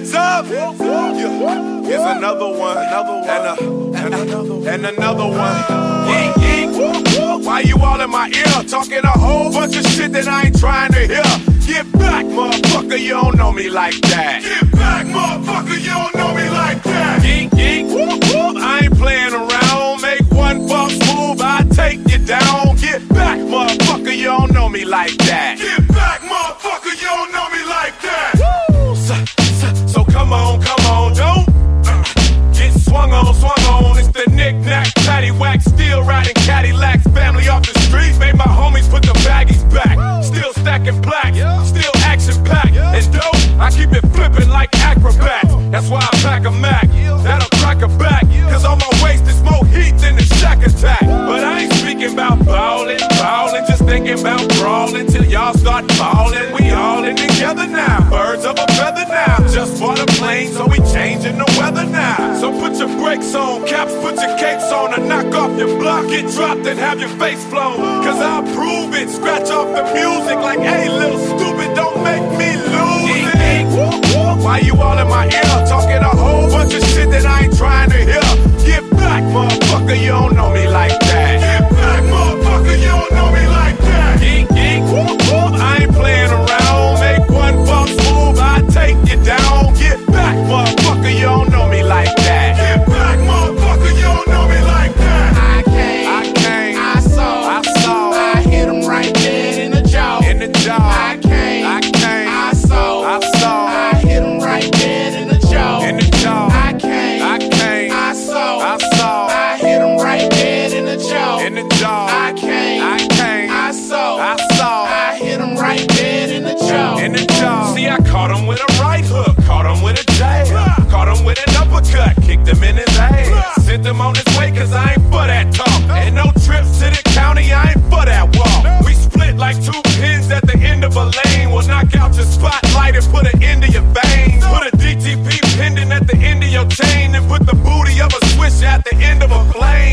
Hands up. Here's another one. Another one. And, a, and another one. And another one. Yeet, yeet. Why you all in my ear? Talking a whole bunch of shit that I ain't trying to hear. Get back, motherfucker. You don't know me like that. Get back, motherfucker. You don't know me like that. Yeet, yeet. I ain't playing around. Make one false move. I take you down. Get back, motherfucker. You don't know me like that. Get pack a Mac. That'll crack a back. Cause on my waist is more heat than the Shaq attack. But I ain't speaking about ballin', ballin'. Just thinking about brawling till y'all start falling. We all in together now. Birds of a feather now. Just for the plane, so we changing the weather now. So put your brakes on, caps, put your capes on, and knock off your block. Get dropped and have your face flown. Cause I'll prove it. Scratch off the music like, hey, little stupid, don't make me lose it. Why you all in my ear? Him on his way, cause I ain't for that talk. And no trips to the county, I ain't for that walk. We split like two pins at the end of a lane. We'll knock out your spotlight and put an end to your veins. Put a DTP pendant at the end of your chain and put the booty of a swish at the end of a plane.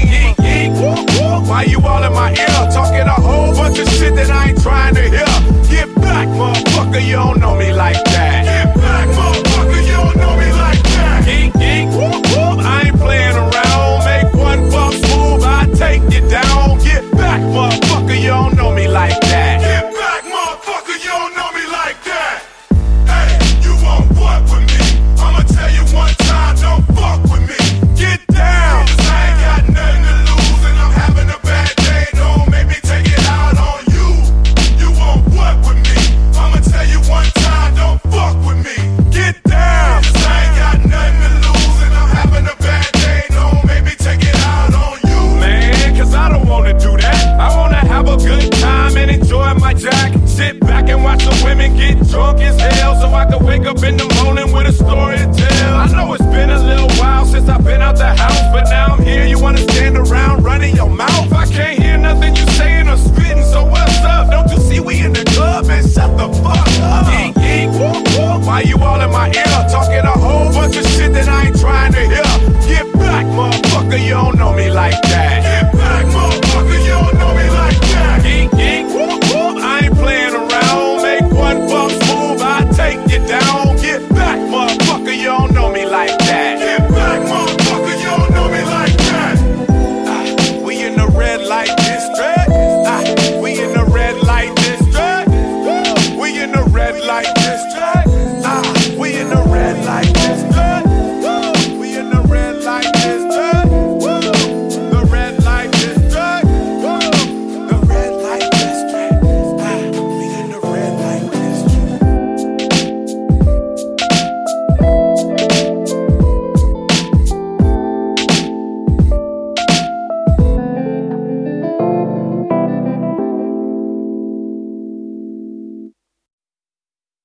watch the women get drunk as hell so I can wake up in the morning with a story to tell. I know it's been a little while since I've been out the house, but now I'm here. You wanna